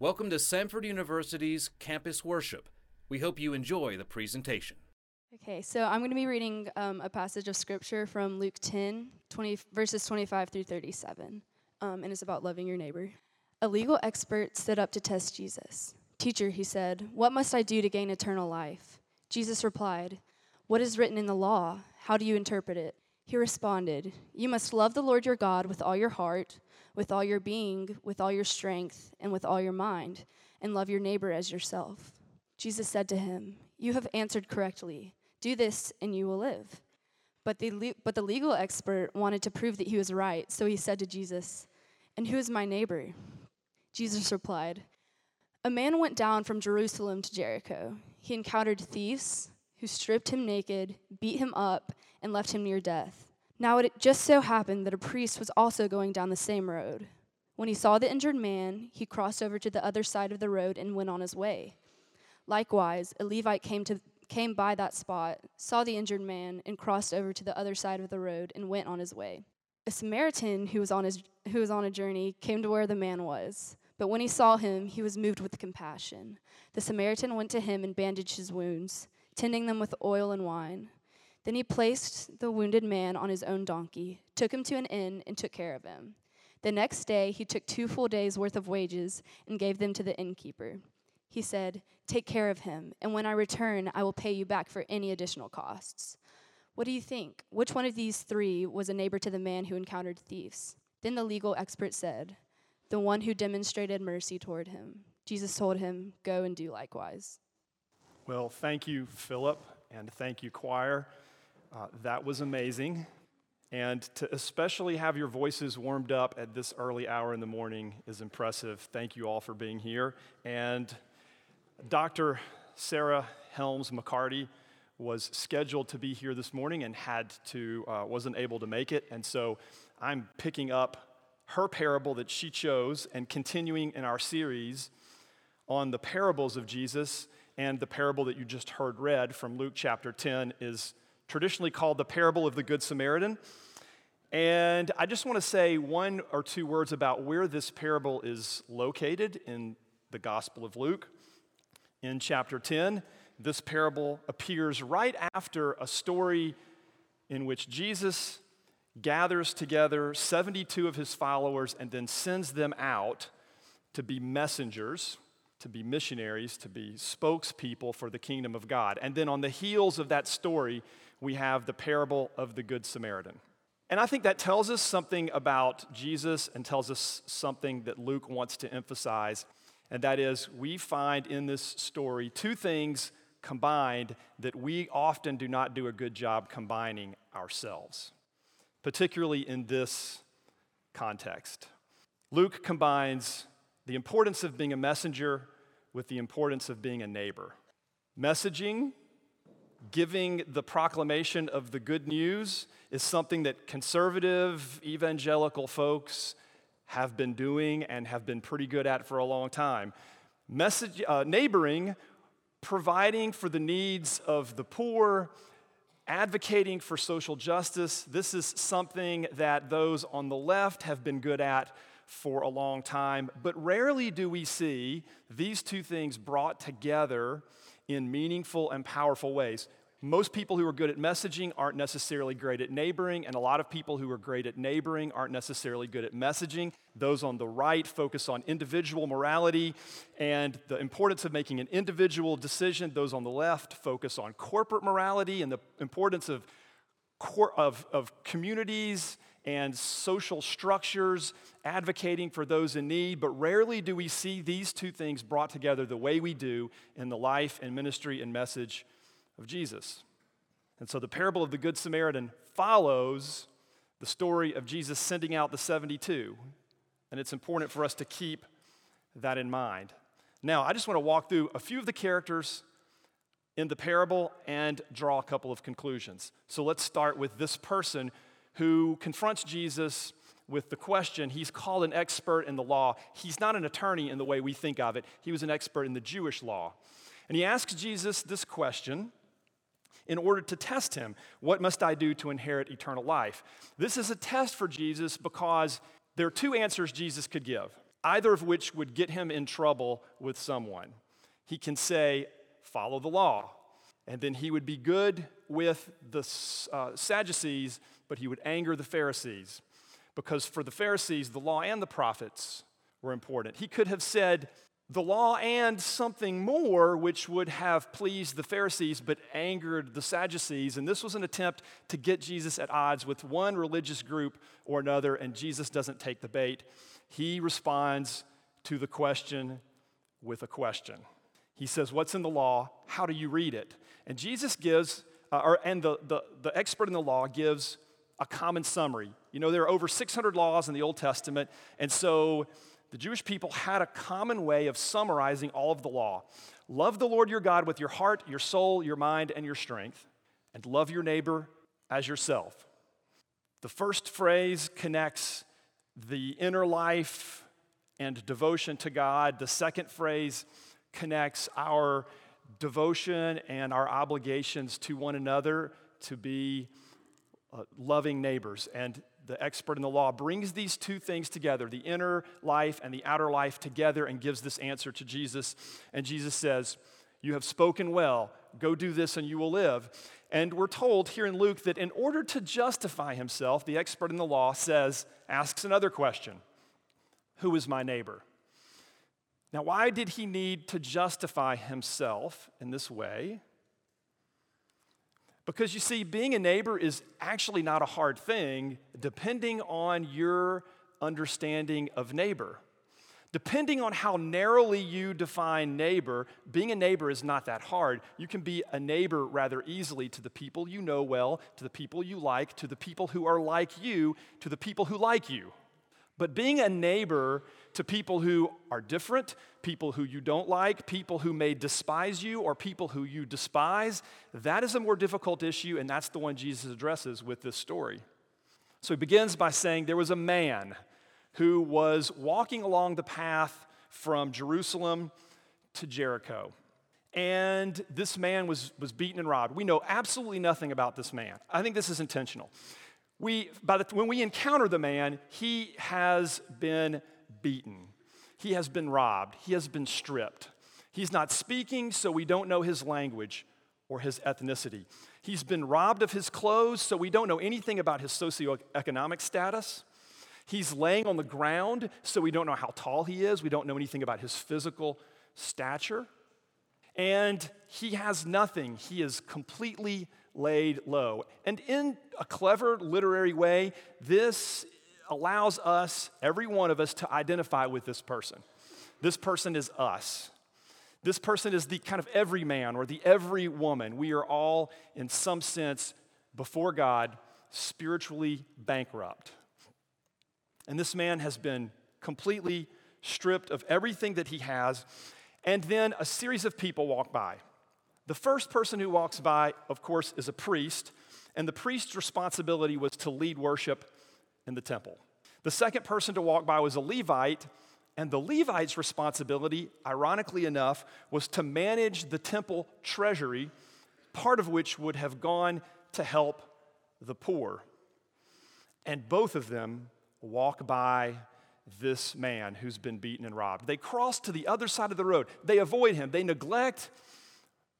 Welcome to Samford University's Campus Worship. We hope you enjoy the presentation. Okay, so I'm going to be reading um, a passage of scripture from Luke 10, 20, verses 25 through 37, um, and it's about loving your neighbor. A legal expert stood up to test Jesus. Teacher, he said, what must I do to gain eternal life? Jesus replied, What is written in the law? How do you interpret it? He responded, You must love the Lord your God with all your heart, with all your being, with all your strength, and with all your mind, and love your neighbor as yourself. Jesus said to him, You have answered correctly. Do this, and you will live. But the, le- but the legal expert wanted to prove that he was right, so he said to Jesus, And who is my neighbor? Jesus replied, A man went down from Jerusalem to Jericho. He encountered thieves who stripped him naked, beat him up, and left him near death. Now it just so happened that a priest was also going down the same road. When he saw the injured man, he crossed over to the other side of the road and went on his way. Likewise, a Levite came, to, came by that spot, saw the injured man, and crossed over to the other side of the road and went on his way. A Samaritan who was on, his, who was on a journey came to where the man was. But when he saw him, he was moved with compassion. The Samaritan went to him and bandaged his wounds, tending them with oil and wine. Then he placed the wounded man on his own donkey, took him to an inn, and took care of him. The next day, he took two full days' worth of wages and gave them to the innkeeper. He said, Take care of him, and when I return, I will pay you back for any additional costs. What do you think? Which one of these three was a neighbor to the man who encountered thieves? Then the legal expert said, The one who demonstrated mercy toward him. Jesus told him, Go and do likewise. Well, thank you, Philip, and thank you, choir. Uh, that was amazing. And to especially have your voices warmed up at this early hour in the morning is impressive. Thank you all for being here. And Dr. Sarah Helms McCarty was scheduled to be here this morning and had to, uh, wasn't able to make it. And so I'm picking up her parable that she chose and continuing in our series on the parables of Jesus. And the parable that you just heard read from Luke chapter 10 is traditionally called the parable of the Good Samaritan. And I just want to say one or two words about where this parable is located in the Gospel of Luke. In chapter 10, this parable appears right after a story in which Jesus gathers together 72 of his followers and then sends them out to be messengers, to be missionaries, to be spokespeople for the kingdom of God. And then on the heels of that story, we have the parable of the Good Samaritan. And I think that tells us something about Jesus and tells us something that Luke wants to emphasize. And that is, we find in this story two things combined that we often do not do a good job combining ourselves, particularly in this context. Luke combines the importance of being a messenger with the importance of being a neighbor. Messaging giving the proclamation of the good news is something that conservative evangelical folks have been doing and have been pretty good at for a long time. Message, uh, neighboring, providing for the needs of the poor, advocating for social justice, this is something that those on the left have been good at for a long time, but rarely do we see these two things brought together in meaningful and powerful ways. Most people who are good at messaging aren't necessarily great at neighboring, and a lot of people who are great at neighboring aren't necessarily good at messaging. Those on the right focus on individual morality and the importance of making an individual decision. Those on the left focus on corporate morality and the importance of, of, of communities and social structures advocating for those in need, but rarely do we see these two things brought together the way we do in the life and ministry and message of Jesus. And so the parable of the Good Samaritan follows the story of Jesus sending out the 72. And it's important for us to keep that in mind. Now, I just want to walk through a few of the characters in the parable and draw a couple of conclusions. So let's start with this person who confronts Jesus with the question. He's called an expert in the law. He's not an attorney in the way we think of it, he was an expert in the Jewish law. And he asks Jesus this question in order to test him. What must I do to inherit eternal life? This is a test for Jesus because there are two answers Jesus could give. either of which would get him in trouble with someone. He can say, Follow the law. And then he would be good with the uh, Sadducees, but he would anger the Pharisees. Because for the Pharisees, the law and the prophets were important. He could have said, the law and something more, which would have pleased the Pharisees but angered the Sadducees. And this was an attempt to get Jesus at odds with one religious group or another, and Jesus doesn't take the bait. He responds to the question with a question. He says, What's in the law? How do you read it? And Jesus gives, uh, or, and the, the, the expert in the law gives a common summary. You know, there are over 600 laws in the Old Testament, and so the Jewish people had a common way of summarizing all of the law. Love the Lord your God with your heart, your soul, your mind, and your strength, and love your neighbor as yourself. The first phrase connects the inner life and devotion to God. The second phrase connects our devotion and our obligations to one another to be uh, loving neighbors. And the expert in the law, brings these two things together, the inner life and the outer life together, and gives this answer to Jesus. And Jesus says, You have spoken well. Go do this and you will live. And we're told here in Luke that in order to justify himself, the expert in the law says, asks another question Who is my neighbor? Now, why did he need to justify himself in this way? Because you see, being a neighbor is actually not a hard thing, depending on your understanding of neighbor. Depending on how narrowly you define neighbor, being a neighbor is not that hard. You can be a neighbor rather easily to the people you know well, to the people you like, to the people who are like you, to the people who like you. But being a neighbor to people who are different, people who you don't like, people who may despise you, or people who you despise, that is a more difficult issue, and that's the one Jesus addresses with this story. So he begins by saying there was a man who was walking along the path from Jerusalem to Jericho. And this man was, was beaten and robbed. We know absolutely nothing about this man. I think this is intentional. We, by the, when we encounter the man, he has been beaten. He has been robbed. He has been stripped. He's not speaking, so we don't know his language or his ethnicity. He's been robbed of his clothes, so we don't know anything about his socioeconomic status. He's laying on the ground, so we don't know how tall he is. We don't know anything about his physical stature. And he has nothing. He is completely laid low. And in a clever literary way, this allows us, every one of us, to identify with this person. This person is us. This person is the kind of every man or the every woman. We are all, in some sense, before God, spiritually bankrupt. And this man has been completely stripped of everything that he has. And then a series of people walk by. The first person who walks by, of course, is a priest, and the priest's responsibility was to lead worship in the temple. The second person to walk by was a Levite, and the Levite's responsibility, ironically enough, was to manage the temple treasury, part of which would have gone to help the poor. And both of them walk by this man who's been beaten and robbed. They cross to the other side of the road. They avoid him. They neglect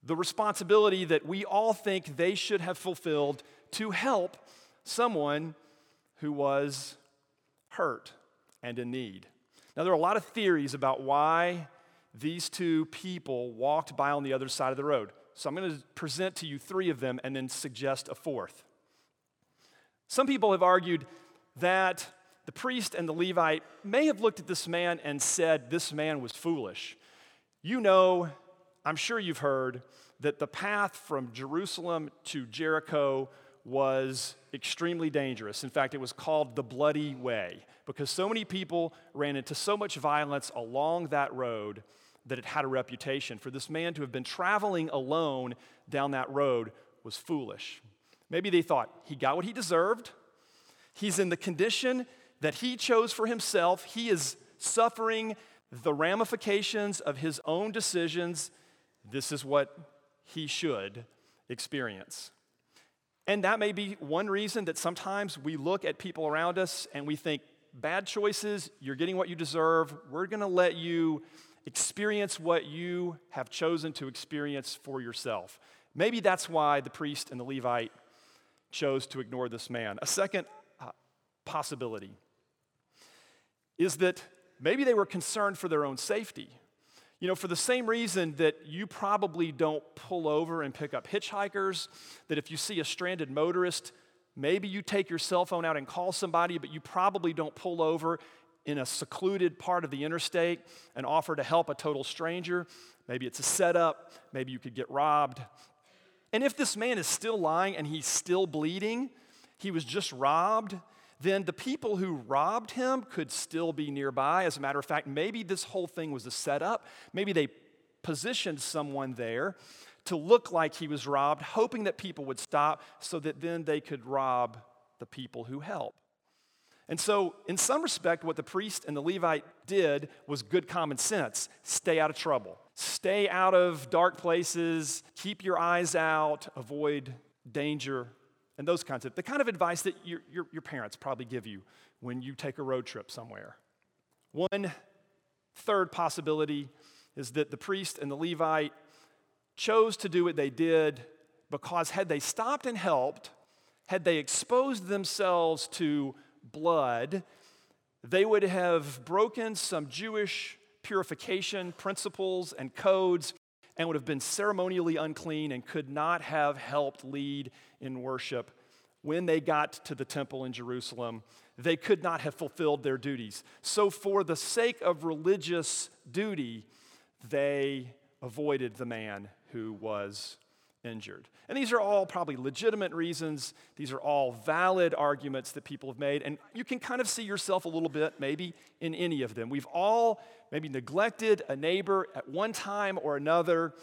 the responsibility that we all think they should have fulfilled to help someone who was hurt and in need. Now, there are a lot of theories about why these two people walked by on the other side of the road. So I'm going to present to you three of them and then suggest a fourth. Some people have argued that the priest and the Levite may have looked at this man and said, This man was foolish. You know I'm sure you've heard that the path from Jerusalem to Jericho was extremely dangerous. In fact, it was called the Bloody Way because so many people ran into so much violence along that road that it had a reputation. For this man to have been traveling alone down that road was foolish. Maybe they thought he got what he deserved, he's in the condition that he chose for himself, he is suffering the ramifications of his own decisions this is what he should experience. And that may be one reason that sometimes we look at people around us and we think bad choices. You're getting what you deserve. We're going to let you experience what you have chosen to experience for yourself. Maybe that's why the priest and the Levite chose to ignore this man. A second uh, possibility is that maybe they were concerned for their own safety. You know, for the same reason that you probably don't pull over and pick up hitchhikers, that if you see a stranded motorist, maybe you take your cell phone out and call somebody, but you probably don't pull over in a secluded part of the interstate and offer to help a total stranger. Maybe it's a setup, maybe you could get robbed. And if this man is still lying and he's still bleeding, he was just robbed, then the people who robbed him could still be nearby. As a matter of fact, maybe this whole thing was a setup. Maybe they positioned someone there to look like he was robbed, hoping that people would stop so that then they could rob the people who help. And so, in some respect, what the priest and the Levite did was good common sense stay out of trouble, stay out of dark places, keep your eyes out, avoid danger and those kinds of the kind of advice that your, your, your parents probably give you when you take a road trip somewhere. One third possibility is that the priest and the Levite chose to do what they did because had they stopped and helped, had they exposed themselves to blood, they would have broken some Jewish purification principles and codes and would have been ceremonially unclean and could not have helped lead in worship. When they got to the temple in Jerusalem, they could not have fulfilled their duties. So, for the sake of religious duty, they avoided the man who was injured. And these are all probably legitimate reasons. These are all valid arguments that people have made. And you can kind of see yourself a little bit, maybe, in any of them. We've all maybe neglected a neighbor at one time or another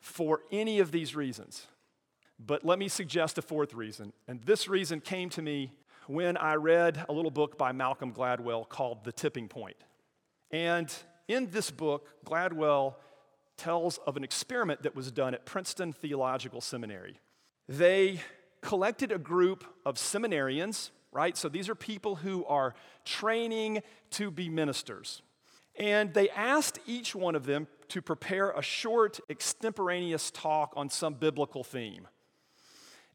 for any of these reasons. But let me suggest a fourth reason. And this reason came to me when I read a little book by Malcolm Gladwell called The Tipping Point. And in this book, Gladwell tells of an experiment that was done at Princeton Theological Seminary. They collected a group of seminarians, right? So these are people who are training to be ministers. And they asked each one of them to prepare a short, extemporaneous talk on some biblical theme.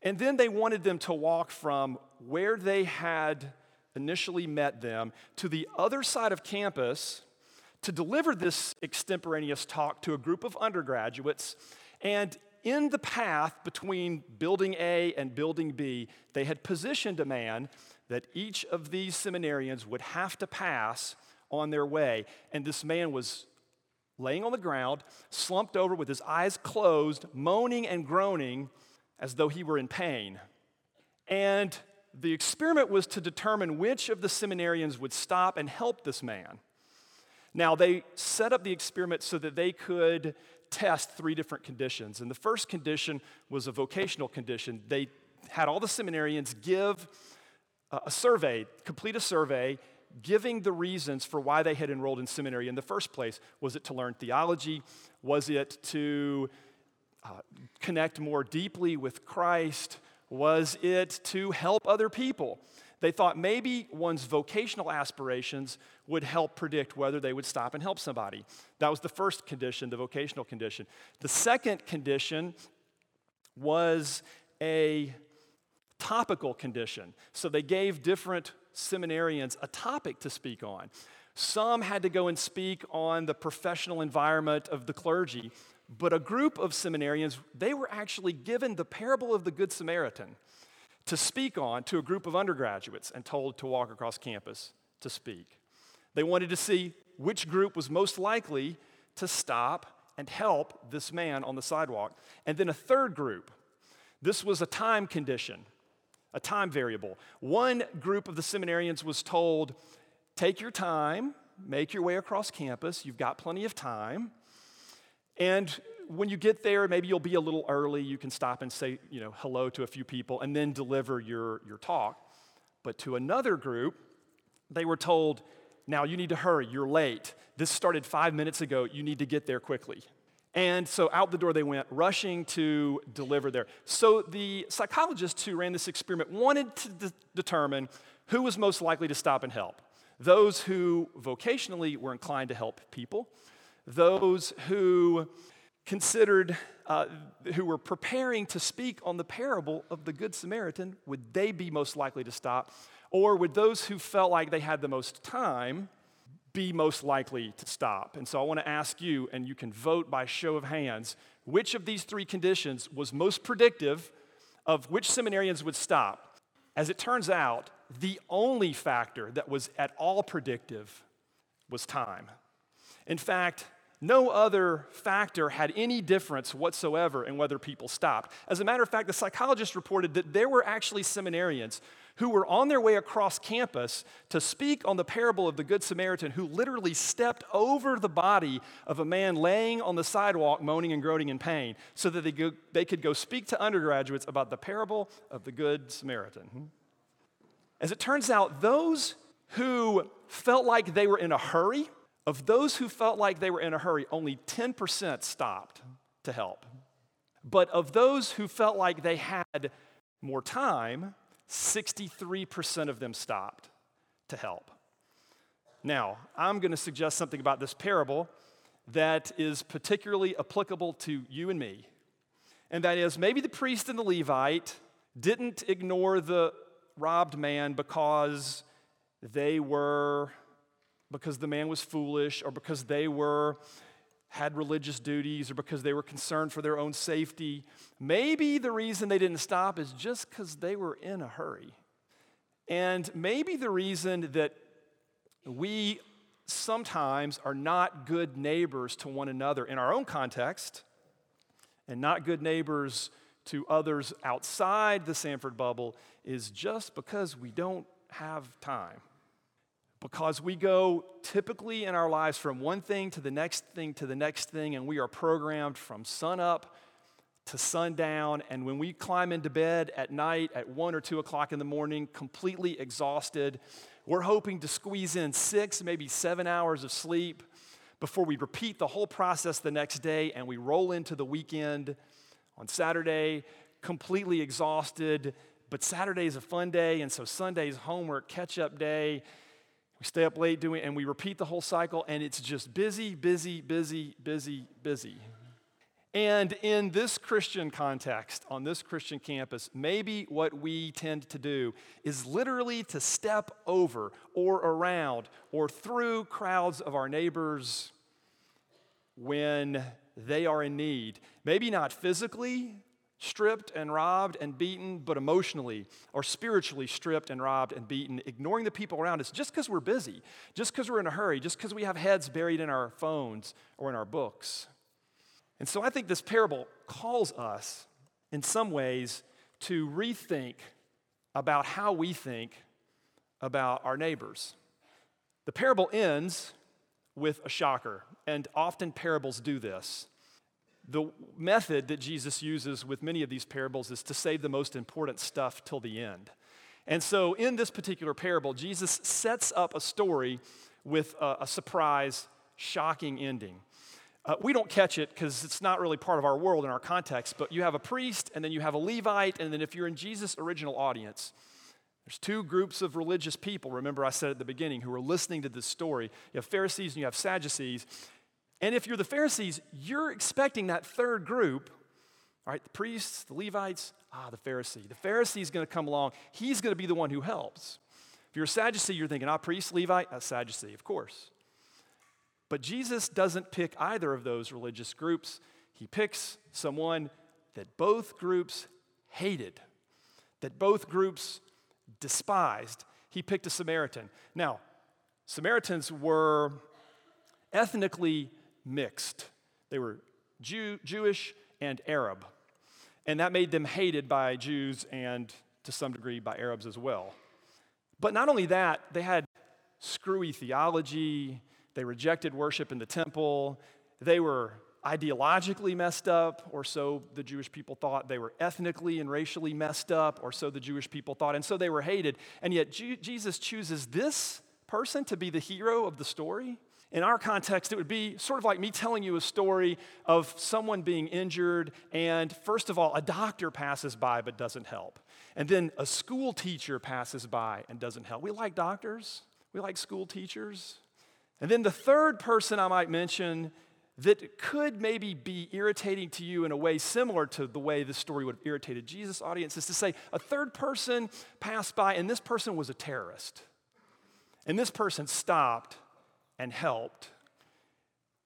And then they wanted them to walk from where they had initially met them to the other side of campus to deliver this extemporaneous talk to a group of undergraduates. And in the path between building A and building B, they had positioned a man that each of these seminarians would have to pass on their way. And this man was laying on the ground, slumped over with his eyes closed, moaning and groaning as though he were in pain. And the experiment was to determine which of the seminarians would stop and help this man. Now, they set up the experiment so that they could test three different conditions. And the first condition was a vocational condition. They had all the seminarians give a survey, complete a survey, giving the reasons for why they had enrolled in seminary in the first place. Was it to learn theology? Was it to uh, connect more deeply with Christ? Was it to help other people? They thought maybe one's vocational aspirations would help predict whether they would stop and help somebody. That was the first condition, the vocational condition. The second condition was a topical condition. So they gave different seminarians a topic to speak on. Some had to go and speak on the professional environment of the clergy, but a group of seminarians, they were actually given the parable of the Good Samaritan to speak on to a group of undergraduates and told to walk across campus to speak. They wanted to see which group was most likely to stop and help this man on the sidewalk. And then a third group. This was a time condition, a time variable. One group of the seminarians was told, take your time, make your way across campus, you've got plenty of time. And when you get there, maybe you'll be a little early. You can stop and say, you know, hello to a few people and then deliver your, your talk. But to another group, they were told, now you need to hurry, you're late. This started five minutes ago, you need to get there quickly. And so out the door they went, rushing to deliver there. So the psychologists who ran this experiment wanted to de- determine who was most likely to stop and help those who vocationally were inclined to help people, those who considered, uh, who were preparing to speak on the parable of the Good Samaritan, would they be most likely to stop? Or would those who felt like they had the most time be most likely to stop? And so I want to ask you, and you can vote by show of hands, which of these three conditions was most predictive of which seminarians would stop? As it turns out, the only factor that was at all predictive was time. In fact, no other factor had any difference whatsoever in whether people stopped. As a matter of fact, the psychologist reported that there were actually seminarians who were on their way across campus to speak on the parable of the Good Samaritan who literally stepped over the body of a man laying on the sidewalk, moaning and groaning in pain, so that they, go, they could go speak to undergraduates about the parable of the Good Samaritan. Hmm? As it turns out, those who felt like they were in a hurry, of those who felt like they were in a hurry, only 10% stopped to help. But of those who felt like they had more time, 63% of them stopped to help. Now, I'm going to suggest something about this parable that is particularly applicable to you and me. And that is maybe the priest and the Levite didn't ignore the robbed man because they were, because the man was foolish or because they were, had religious duties or because they were concerned for their own safety. Maybe the reason they didn't stop is just because they were in a hurry. And maybe the reason that we sometimes are not good neighbors to one another in our own context and not good neighbors to others outside the Samford bubble is just because we don't have time. Because we go typically in our lives from one thing to the next thing to the next thing, and we are programmed from sun up to sundown. And when we climb into bed at night at one or two o'clock in the morning, completely exhausted, we're hoping to squeeze in six, maybe seven hours of sleep before we repeat the whole process the next day and we roll into the weekend on Saturday, completely exhausted, but Saturday is a fun day, and so Sunday's homework catch up day. We stay up late doing, and we repeat the whole cycle, and it's just busy, busy, busy, busy, busy. And in this Christian context, on this Christian campus, maybe what we tend to do is literally to step over or around or through crowds of our neighbors when they are in need. Maybe not physically stripped and robbed and beaten, but emotionally or spiritually stripped and robbed and beaten, ignoring the people around us just because we're busy, just because we're in a hurry, just because we have heads buried in our phones or in our books. And so I think this parable calls us, in some ways, to rethink about how we think about our neighbors. The parable ends with a shocker, and often parables do this. The method that Jesus uses with many of these parables is to save the most important stuff till the end. And so, in this particular parable, Jesus sets up a story with a, a surprise, shocking ending. Uh, we don't catch it because it's not really part of our world in our context, but you have a priest, and then you have a Levite, and then if you're in Jesus' original audience, there's two groups of religious people, remember I said at the beginning, who are listening to this story. You have Pharisees and you have Sadducees. And if you're the Pharisees, you're expecting that third group, all right, the priests, the Levites, ah, the Pharisee. The Pharisee is going to come along. He's going to be the one who helps. If you're a Sadducee, you're thinking, ah, priest, Levite, a Sadducee, of course. But Jesus doesn't pick either of those religious groups. He picks someone that both groups hated, that both groups despised, he picked a Samaritan. Now, Samaritans were ethnically mixed, they were Jew, Jewish and Arab. And that made them hated by Jews and to some degree by Arabs as well. But not only that, they had screwy theology, they rejected worship in the temple, they were ideologically messed up, or so the Jewish people thought. They were ethnically and racially messed up, or so the Jewish people thought. And so they were hated. And yet Jesus chooses this person to be the hero of the story. In our context, it would be sort of like me telling you a story of someone being injured, and first of all, a doctor passes by but doesn't help. And then a school teacher passes by and doesn't help. We like doctors, We like school teachers. And then the third person I might mention that could maybe be irritating to you in a way similar to the way this story would have irritated Jesus' audience is to say a third person passed by and this person was a terrorist. And this person stopped and helped.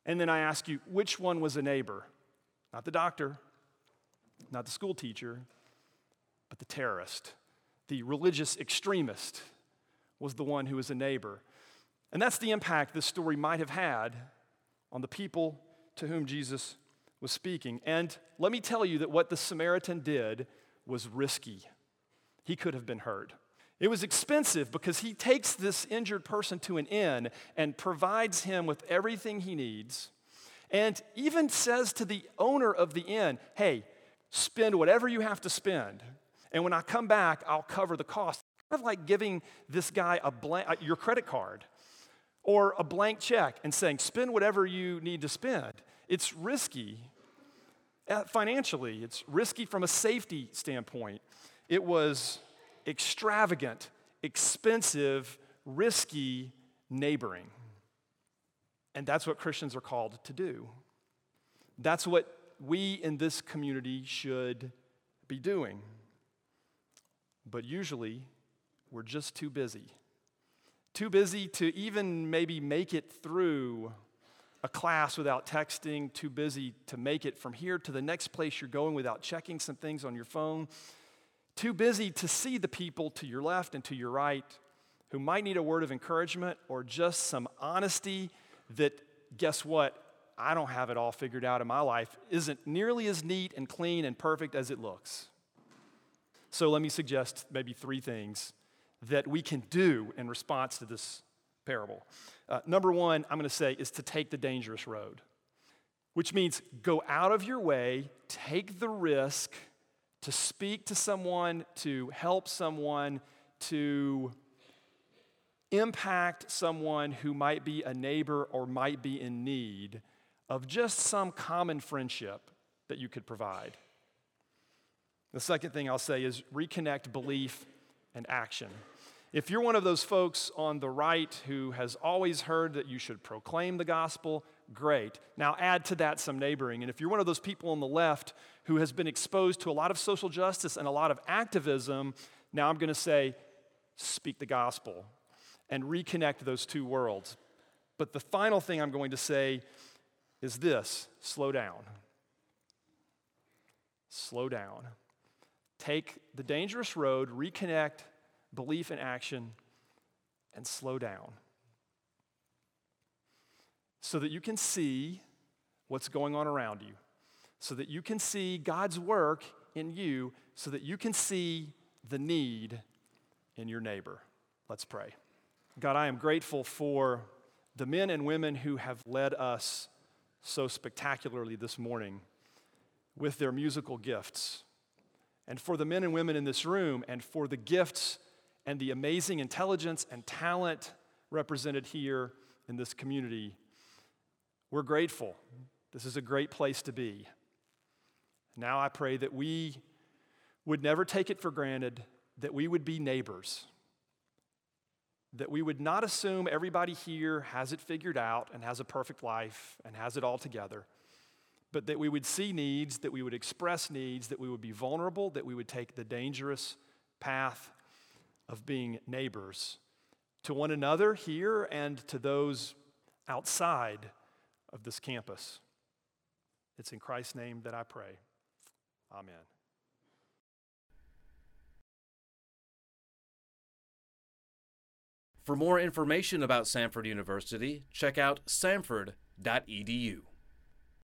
And then I ask you, which one was a neighbor? Not the doctor, not the school teacher, but the terrorist, the religious extremist was the one who was a neighbor. And that's the impact this story might have had on the people to whom Jesus was speaking. And let me tell you that what the Samaritan did was risky. He could have been hurt. It was expensive because he takes this injured person to an inn and provides him with everything he needs, and even says to the owner of the inn, Hey, spend whatever you have to spend. And when I come back, I'll cover the cost. Kind of like giving this guy a blank, uh, your credit card or a blank check and saying, spend whatever you need to spend. It's risky uh, financially, it's risky from a safety standpoint. It was extravagant, expensive, risky neighboring. And that's what Christians are called to do. That's what we in this community should be doing. But usually, we're just too busy. Too busy to even maybe make it through a class without texting, too busy to make it from here to the next place you're going without checking some things on your phone, too busy to see the people to your left and to your right who might need a word of encouragement or just some honesty that, guess what, I don't have it all figured out in my life, isn't nearly as neat and clean and perfect as it looks. So let me suggest maybe three things that we can do in response to this parable. Uh, number one, I'm going to say, is to take the dangerous road, which means go out of your way, take the risk to speak to someone, to help someone, to impact someone who might be a neighbor or might be in need of just some common friendship that you could provide. The second thing I'll say is reconnect belief and action. If you're one of those folks on the right who has always heard that you should proclaim the gospel, great. Now add to that some neighboring. And if you're one of those people on the left who has been exposed to a lot of social justice and a lot of activism, now I'm going to say, speak the gospel and reconnect those two worlds. But the final thing I'm going to say is this slow down. Slow down. Take the dangerous road, reconnect belief in action, and slow down so that you can see what's going on around you, so that you can see God's work in you, so that you can see the need in your neighbor. Let's pray. God, I am grateful for the men and women who have led us so spectacularly this morning with their musical gifts, and for the men and women in this room, and for the gifts and the amazing intelligence and talent represented here in this community. We're grateful. This is a great place to be. Now I pray that we would never take it for granted that we would be neighbors, that we would not assume everybody here has it figured out and has a perfect life and has it all together, but that we would see needs, that we would express needs, that we would be vulnerable, that we would take the dangerous path of being neighbors to one another here and to those outside of this campus. It's in Christ's name that I pray. Amen. For more information about Samford University, check out samford.edu.